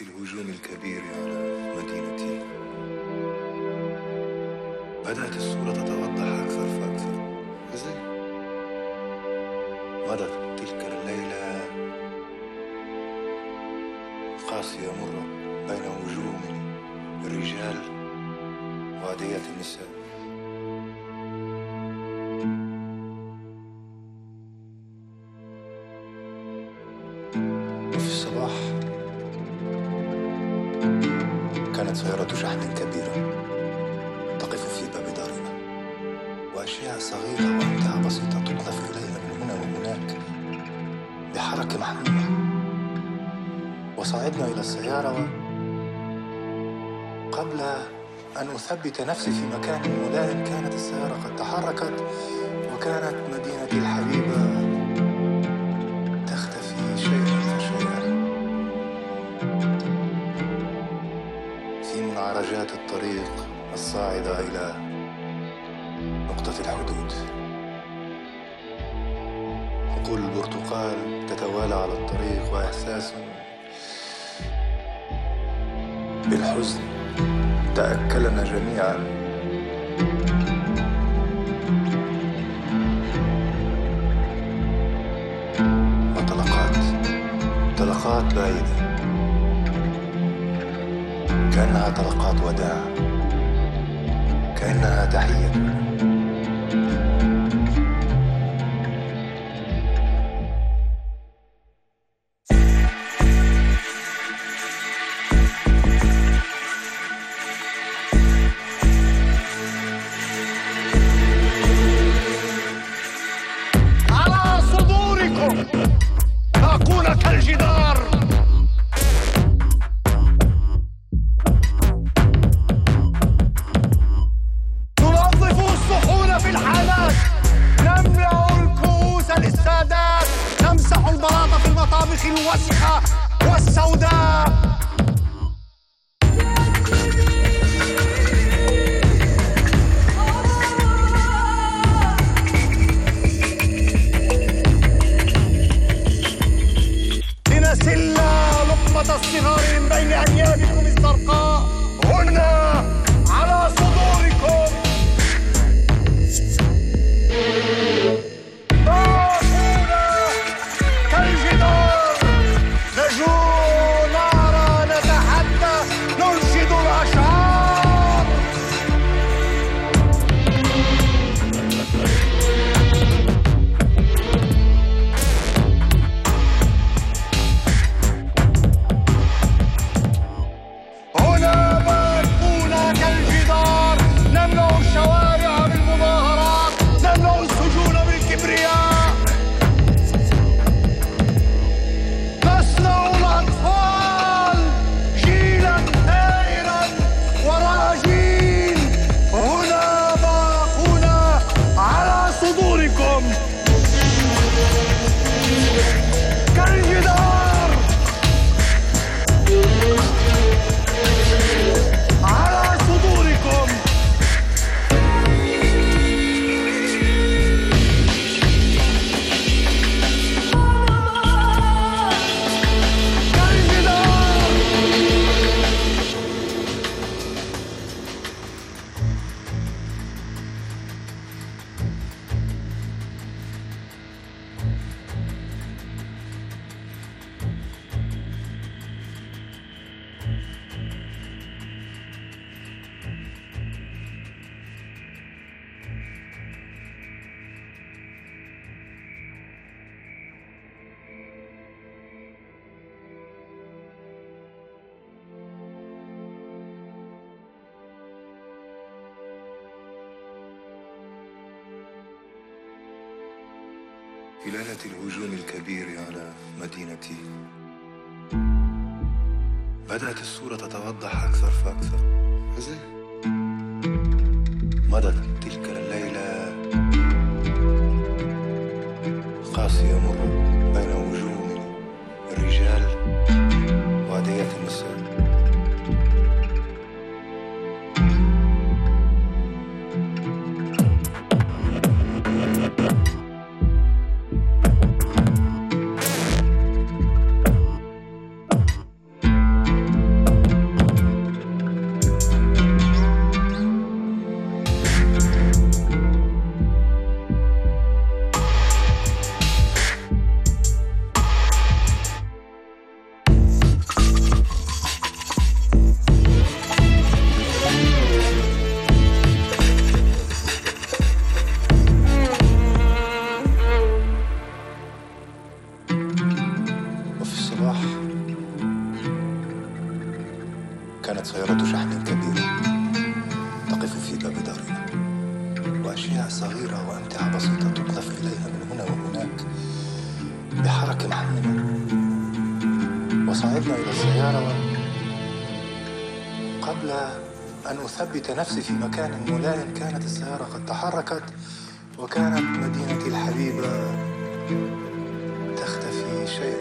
الهجوم الكبير على مدينتي. بدأت الصورة تتوضح أكثر فأكثر. زي مضت تلك الليلة. قاسية مرة بين وجوه الرجال وعادية النساء. شحن كبيرة. تقف في باب دارنا. وأشياء صغيرة وأمتعة بسيطة تقذف إلينا من هنا وهناك بحركة محمومة وصعدنا إلى السيارة. قبل أن أثبت نفسي في مكان ملائم. كانت السيارة قد تحركت وكانت إلى نقطة الحدود. حقول البرتقال تتوالى على الطريق وإحساس بالحزن. تأكلنا جميعا. وطلقات. طلقات بعيدة. كأنها طلقات وداع. فإنها تحية. ليلة الهجوم الكبير على مدينتي بدأت الصورة تتوضح أكثر فأكثر. مضت تلك أثبت نفسي في مكان ملائم. كانت السيارة قد تحركت وكانت مدينتي الحبيبة تختفي شيئا.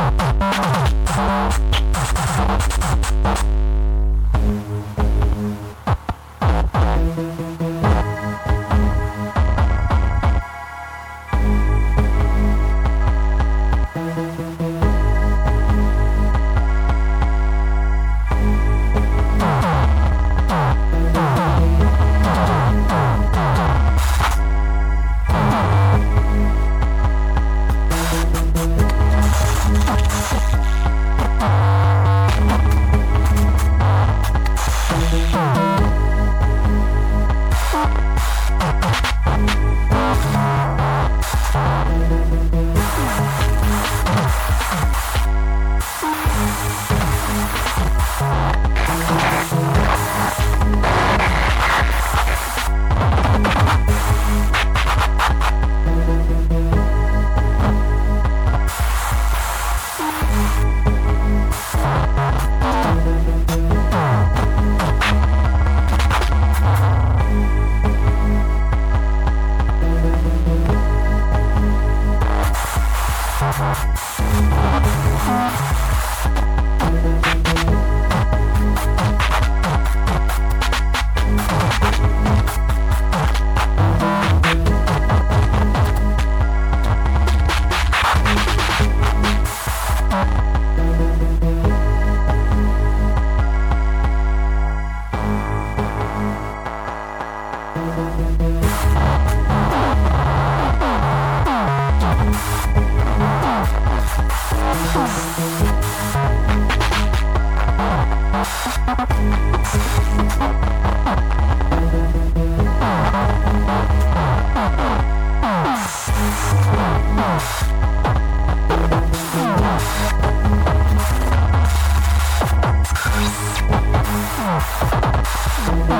Ha ha Bye.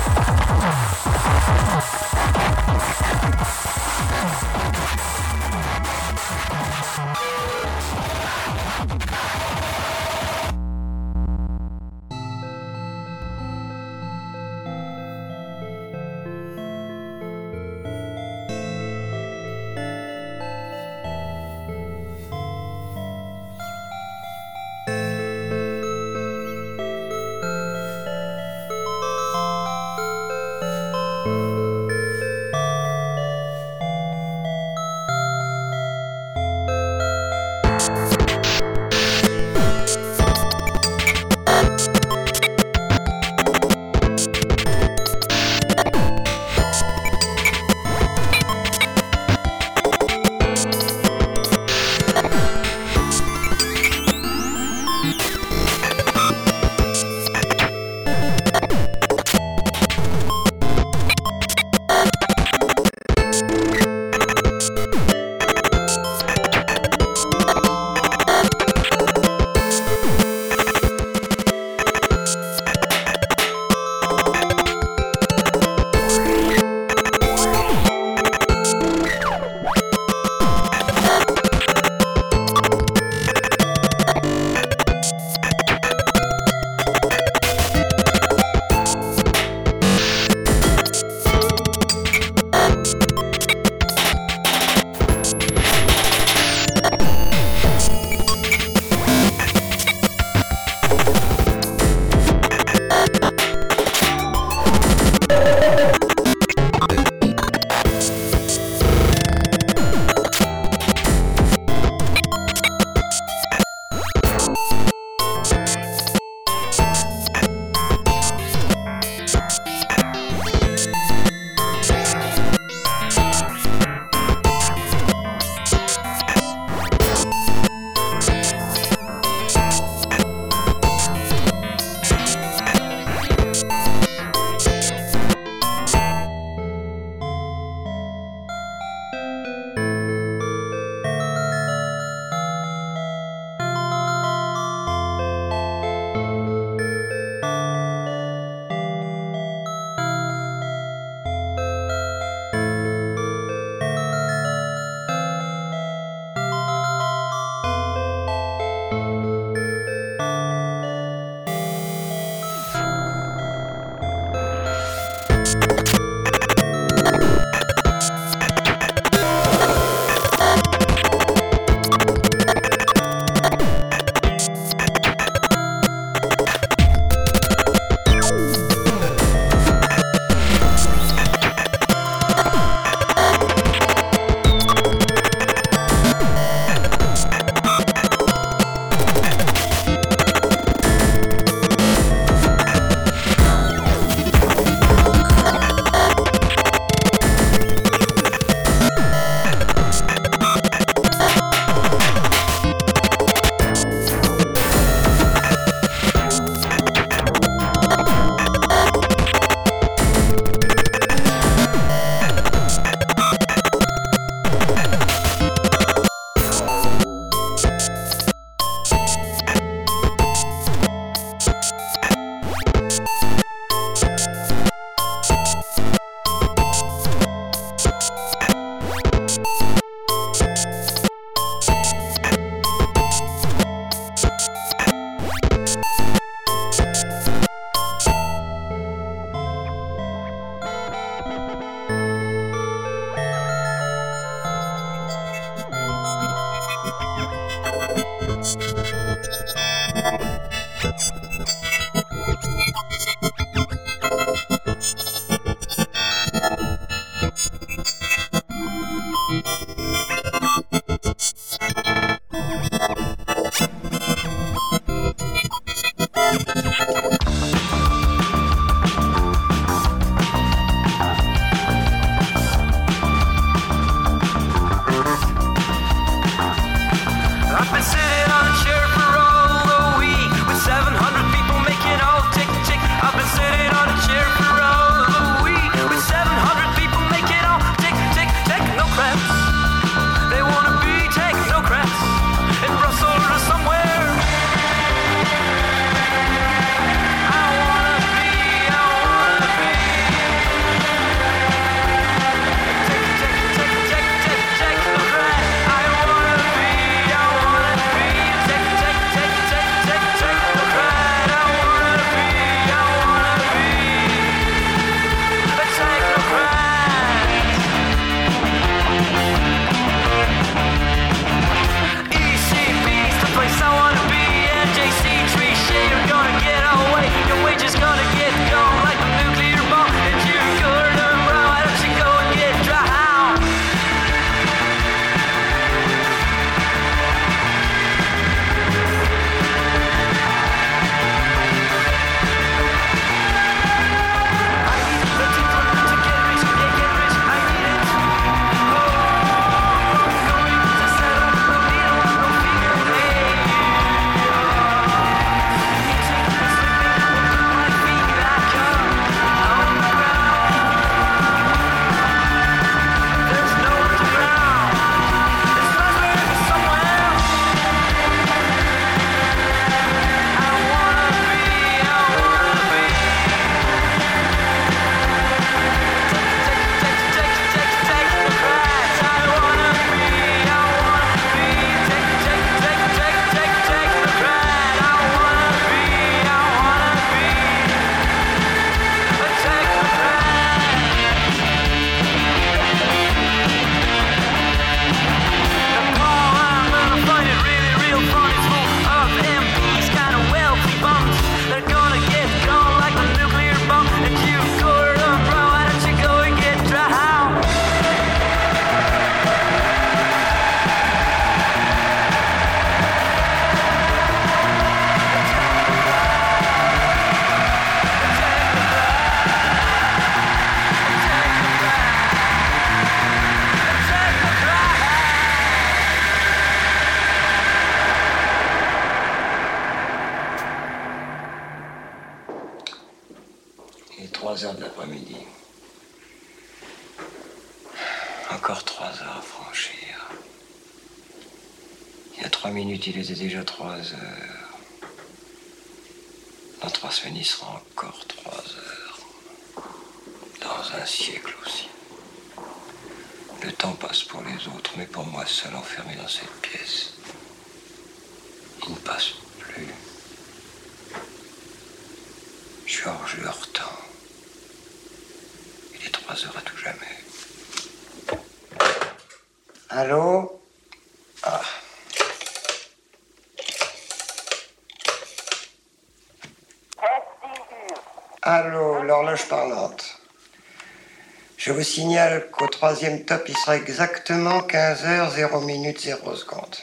vous signale qu'au troisième top, il sera exactement 15h 0 minutes 0 secondes.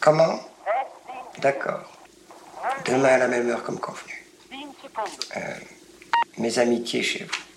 Comment? D'accord. Demain à la même heure comme convenu. Euh, mes amitiés chez vous.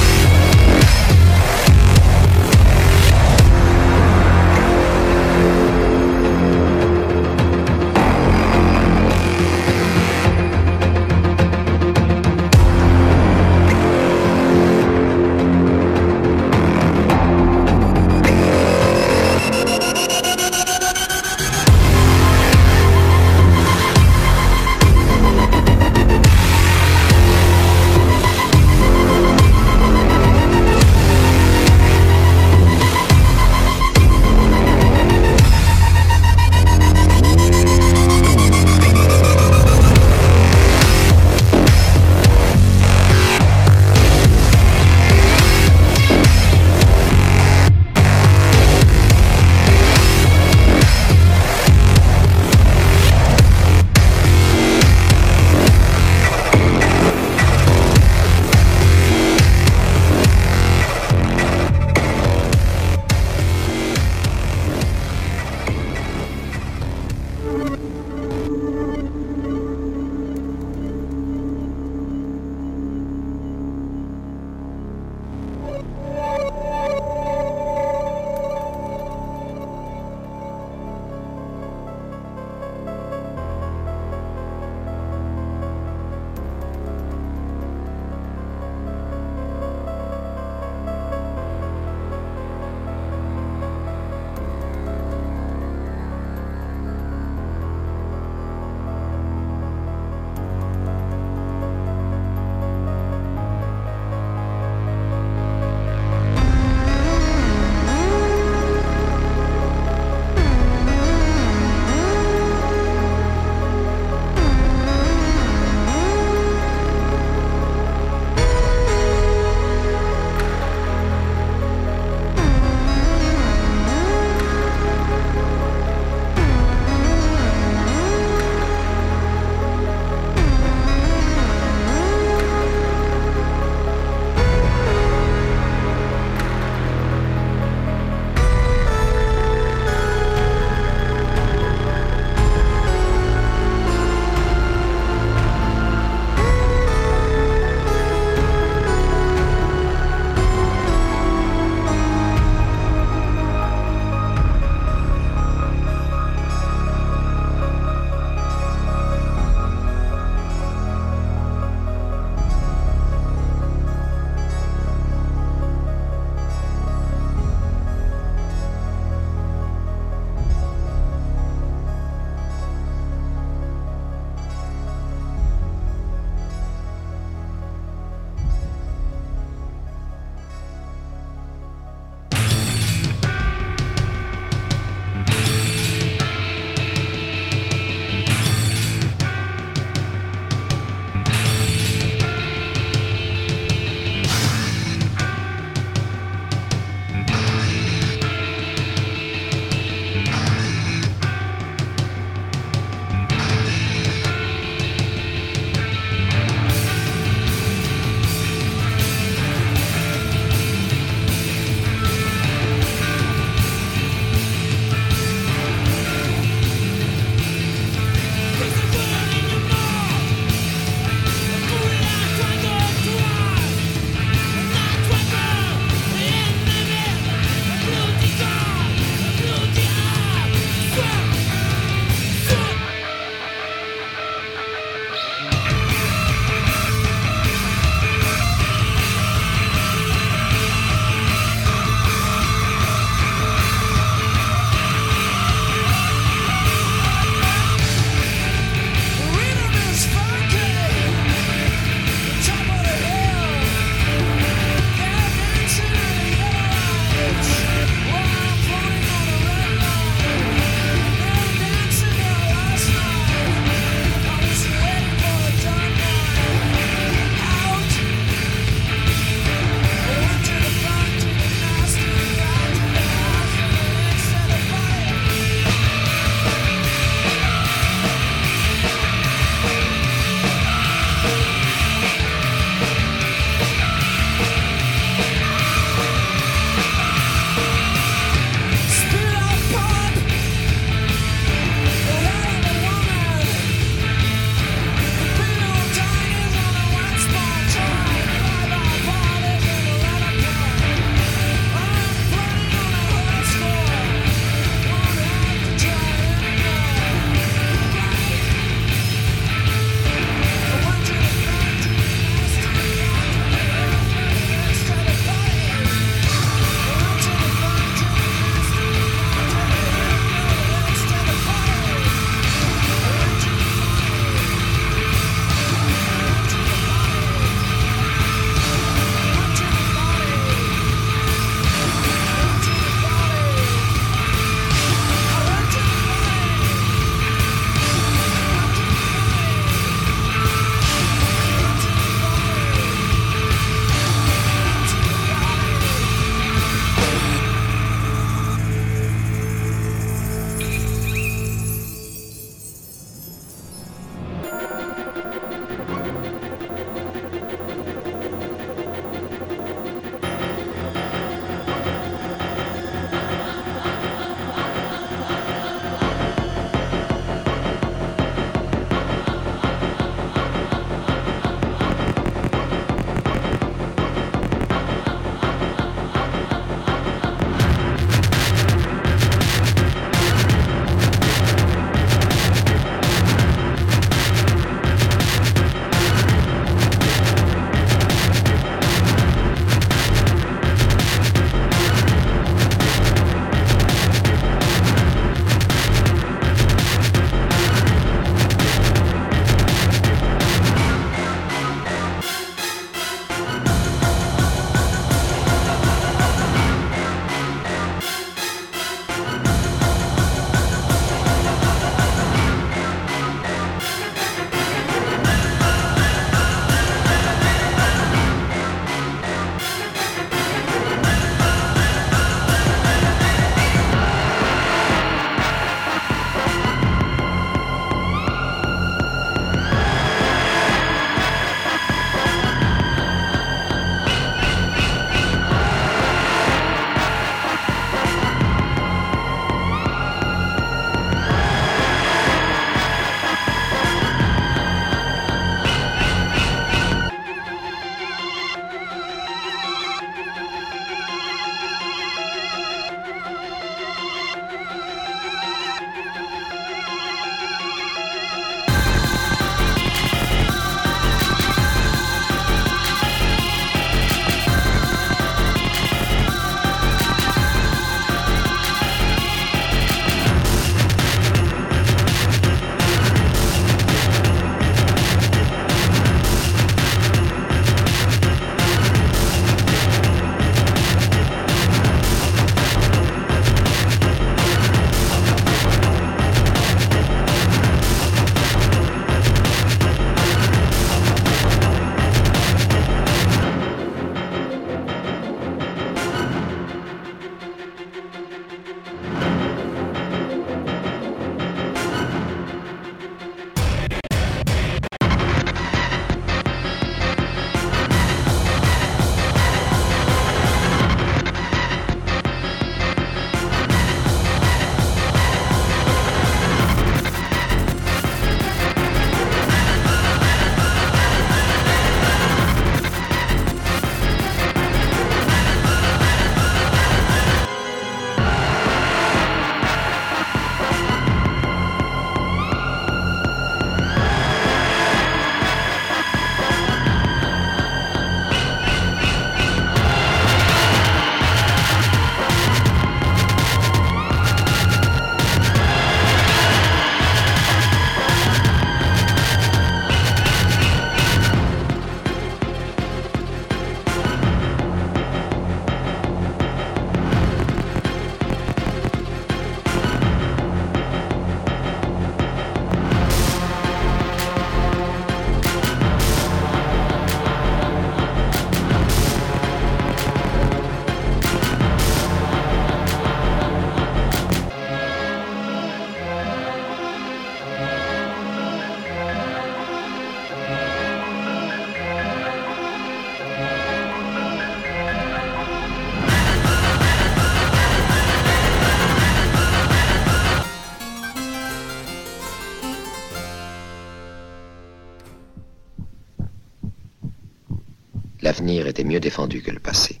Défendu que le passé.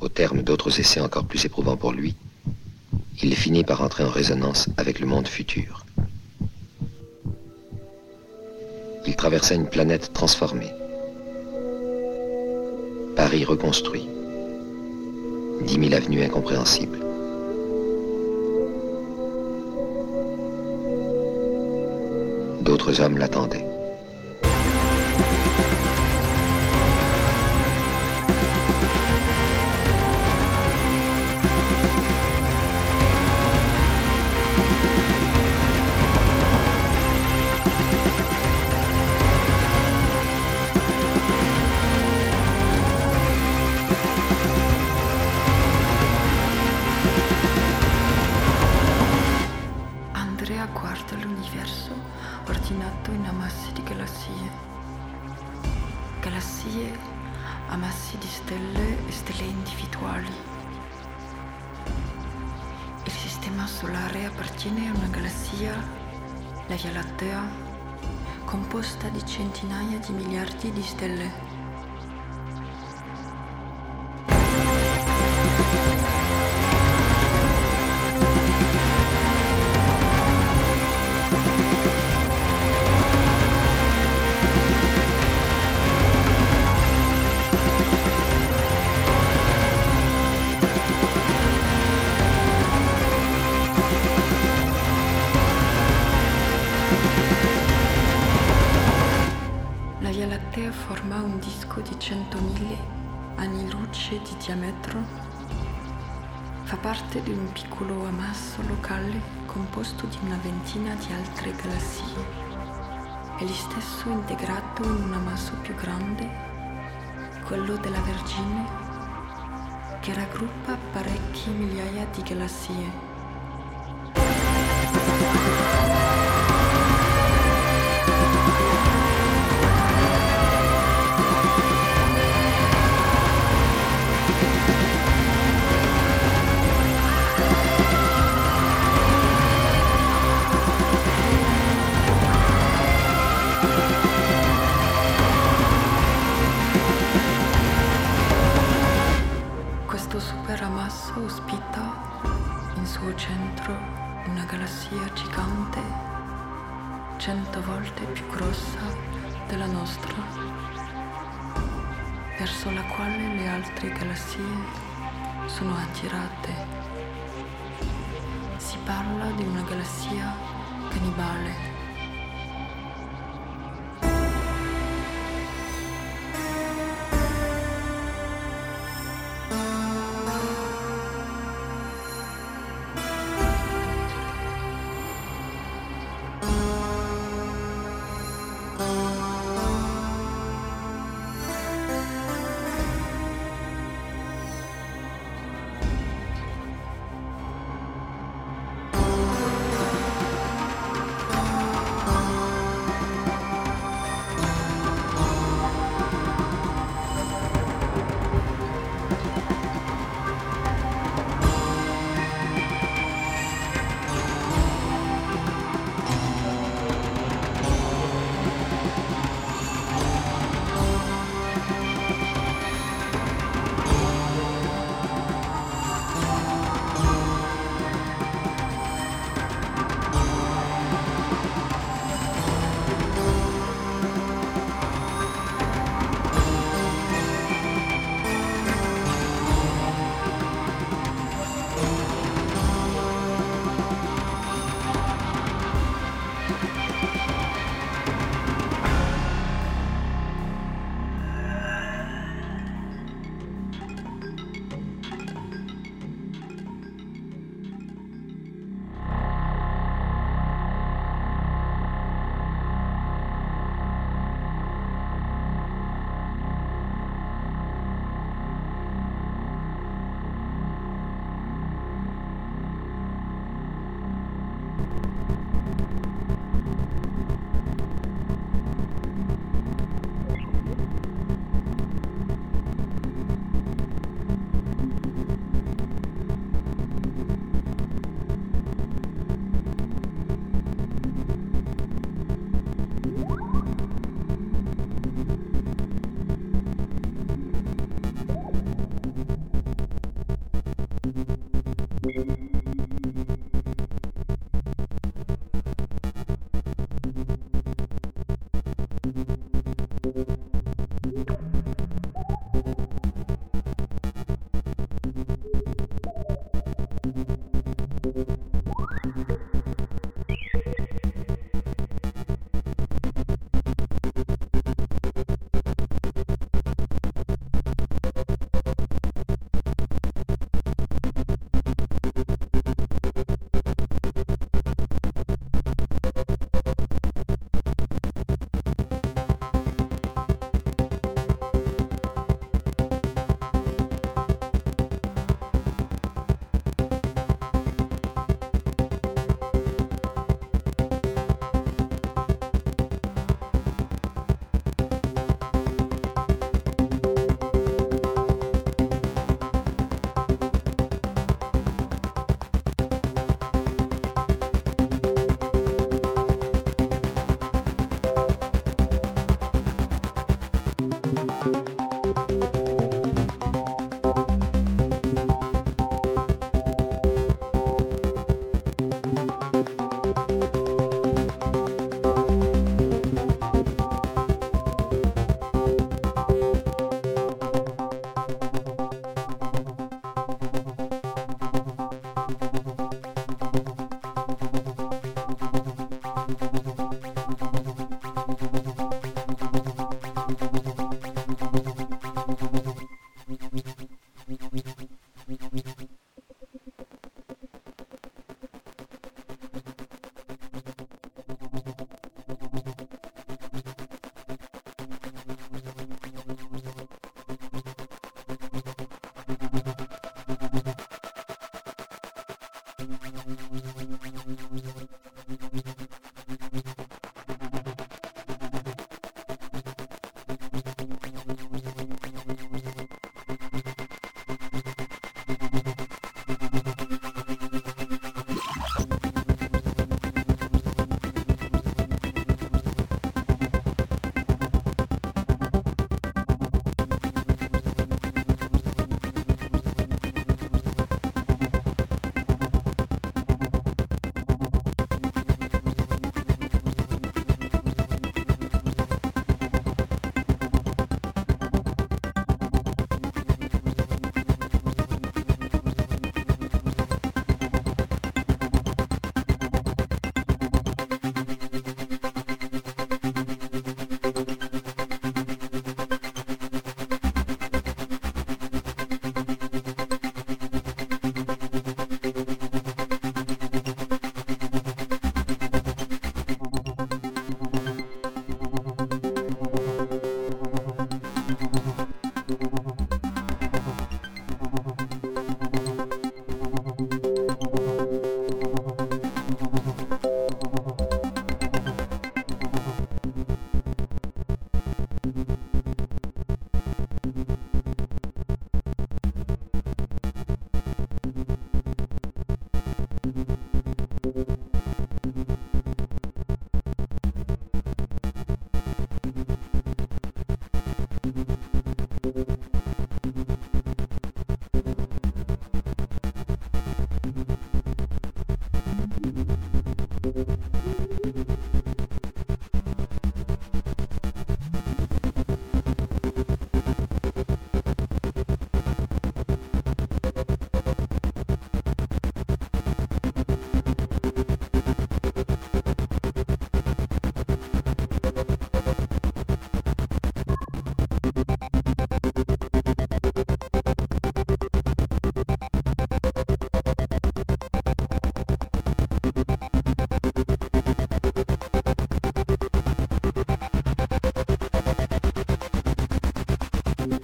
Au terme d'autres essais encore plus éprouvants pour lui, il finit par entrer en résonance avec le monde futur. Il traversa une planète transformée. Paris reconstruit. Dix mille avenues incompréhensibles. D'autres hommes l'attendaient. Di stelle e stelle individuali. Il sistema solare appartiene a una galassia, la Via Lattea, composta di centinaia di miliardi di stelle. Lo stesso integrato in un ammasso più grande, quello della Vergine, che raggruppa parecchie migliaia di galassie.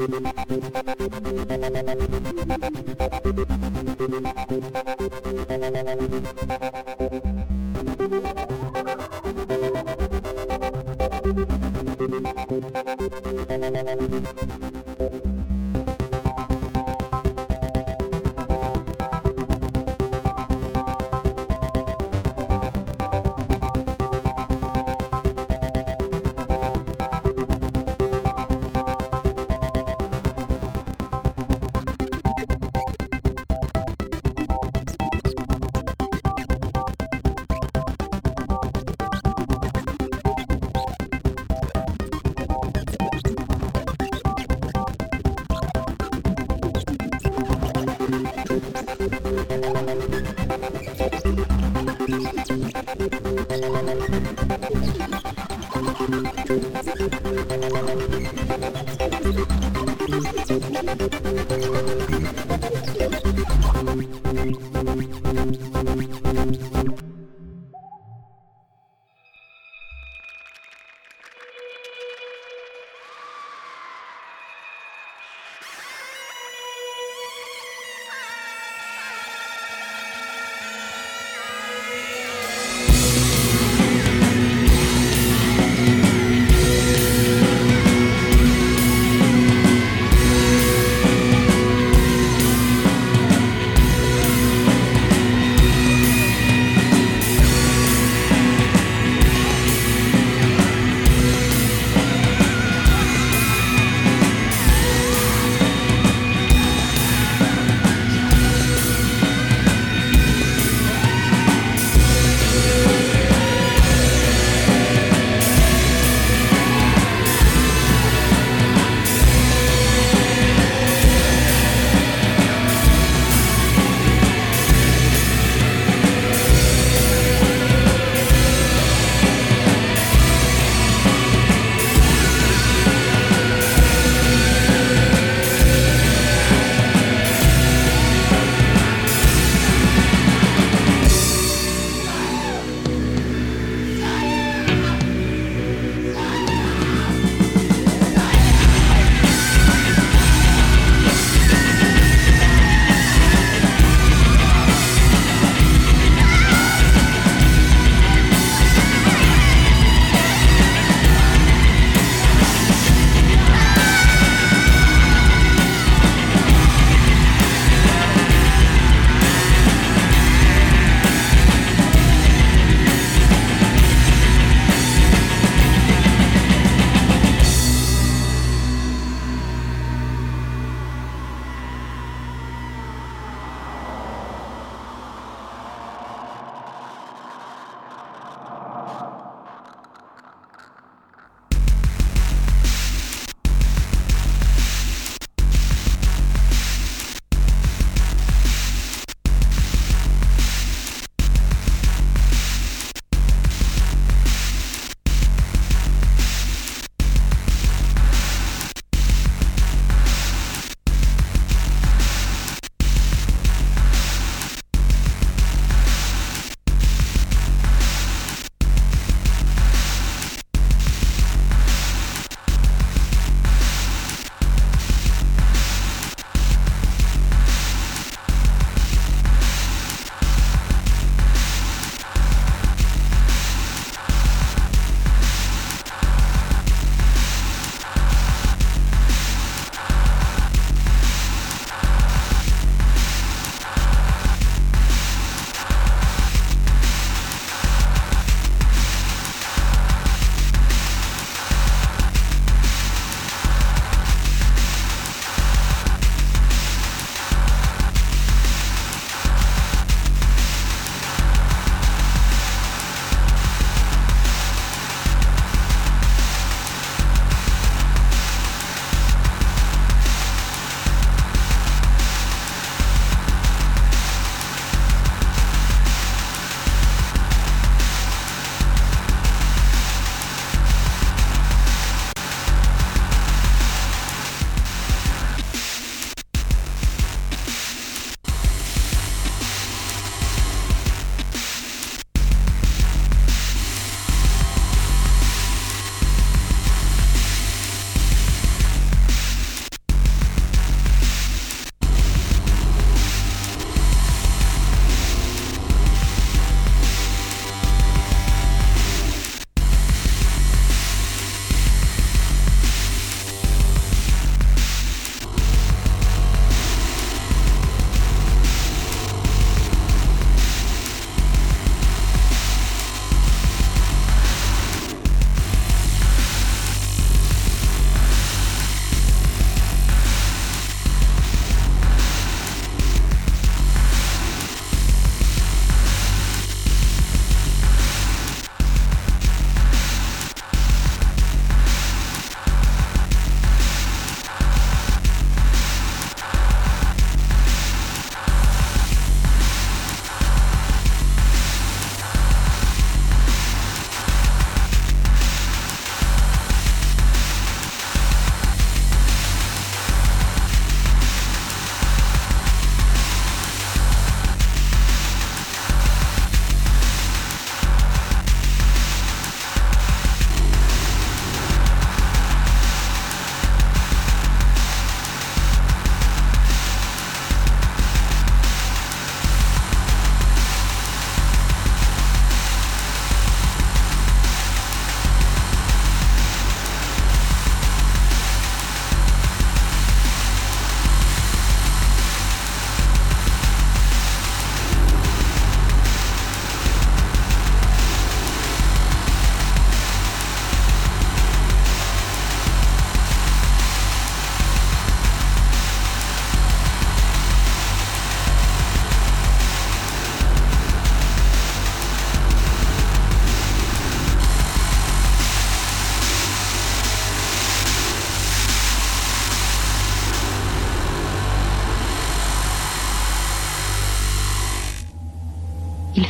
Thank you.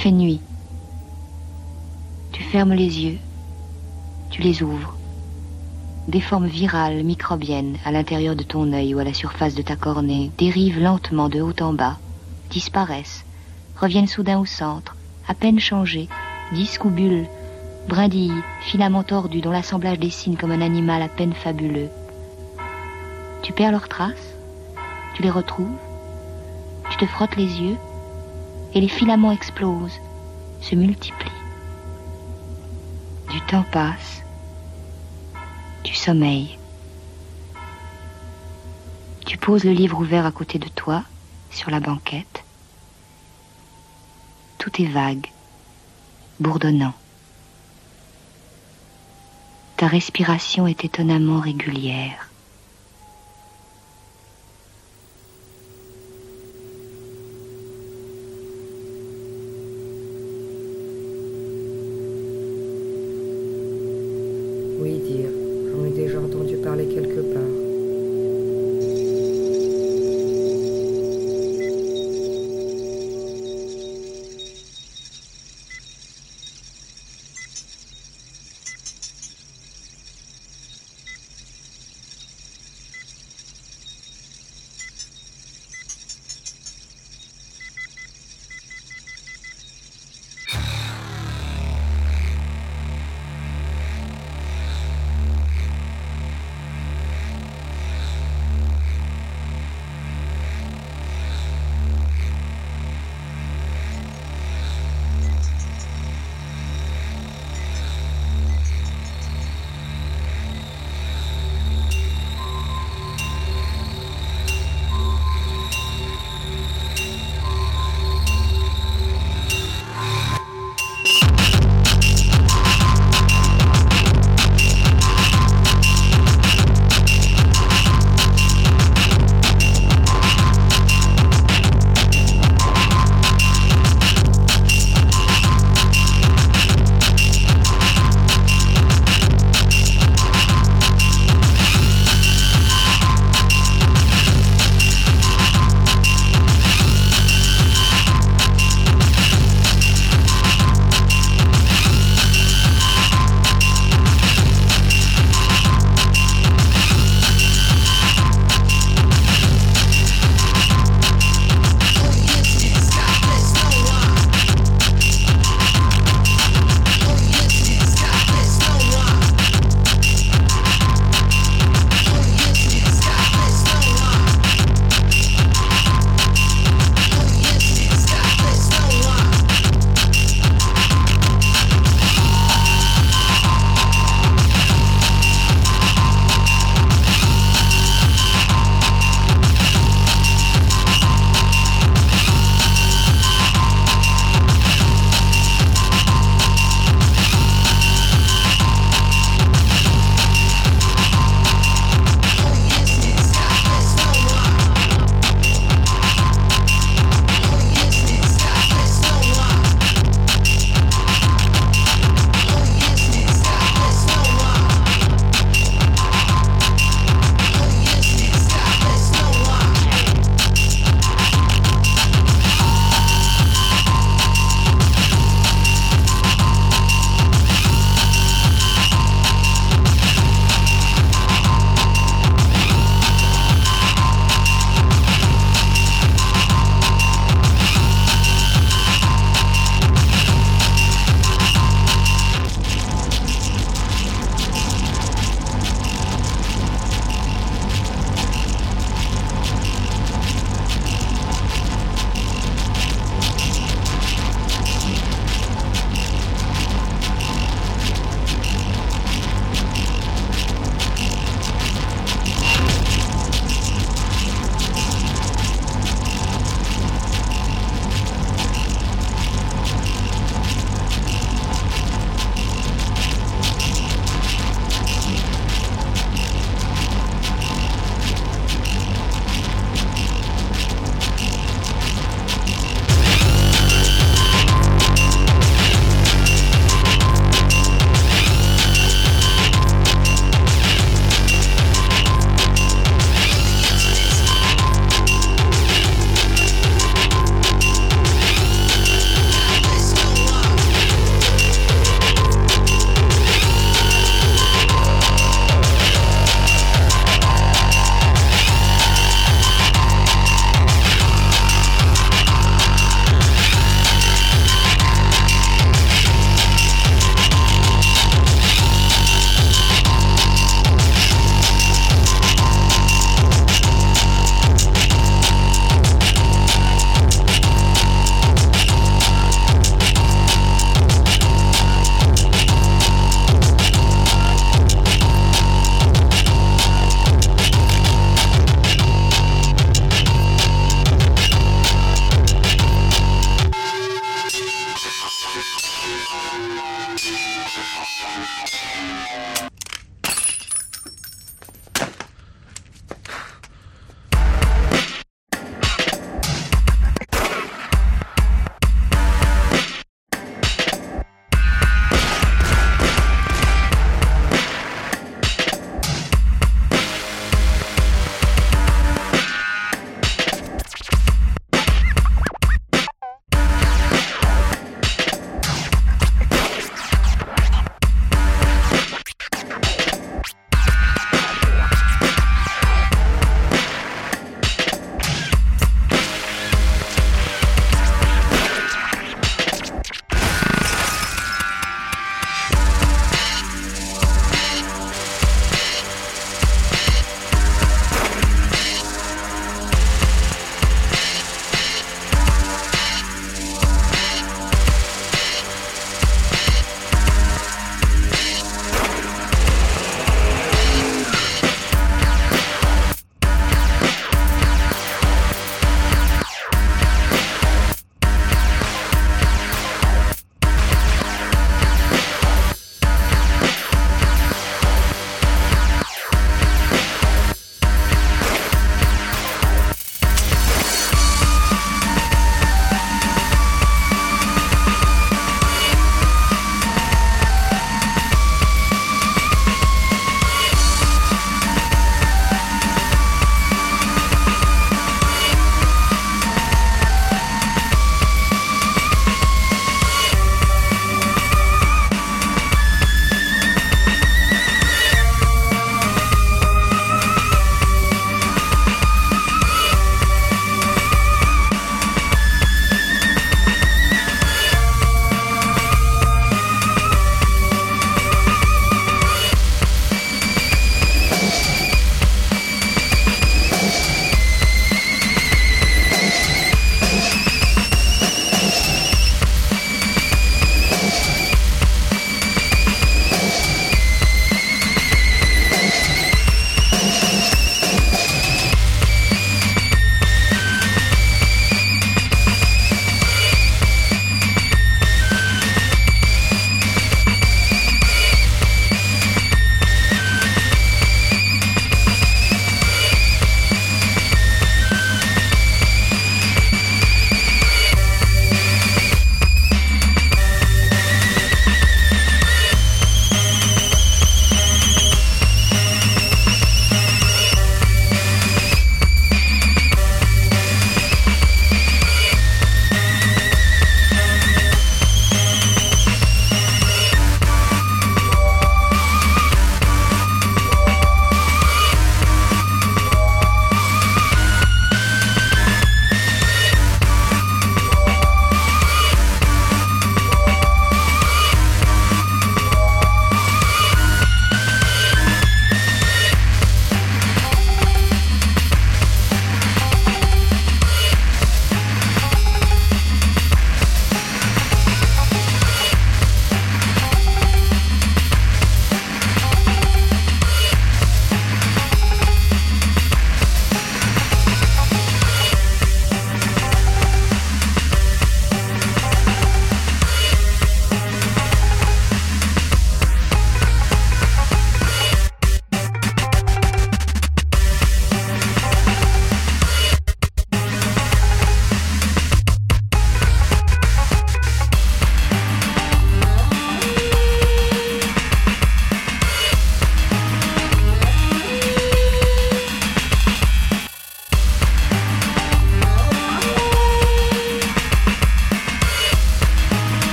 Fait nuit. Tu fermes les yeux, tu les ouvres. Des formes virales, microbiennes, à l'intérieur de ton œil ou à la surface de ta cornée, dérivent lentement de haut en bas, disparaissent, reviennent soudain au centre, à peine changées, disques ou bulles, brindilles, filaments tordus dont l'assemblage dessine comme un animal à peine fabuleux. Tu perds leurs traces, tu les retrouves, tu te frottes les yeux, et les filaments explosent, se multiplient. Du temps passe, tu sommeilles. Tu poses le livre ouvert à côté de toi, sur la banquette. Tout est vague, bourdonnant. Ta respiration est étonnamment régulière.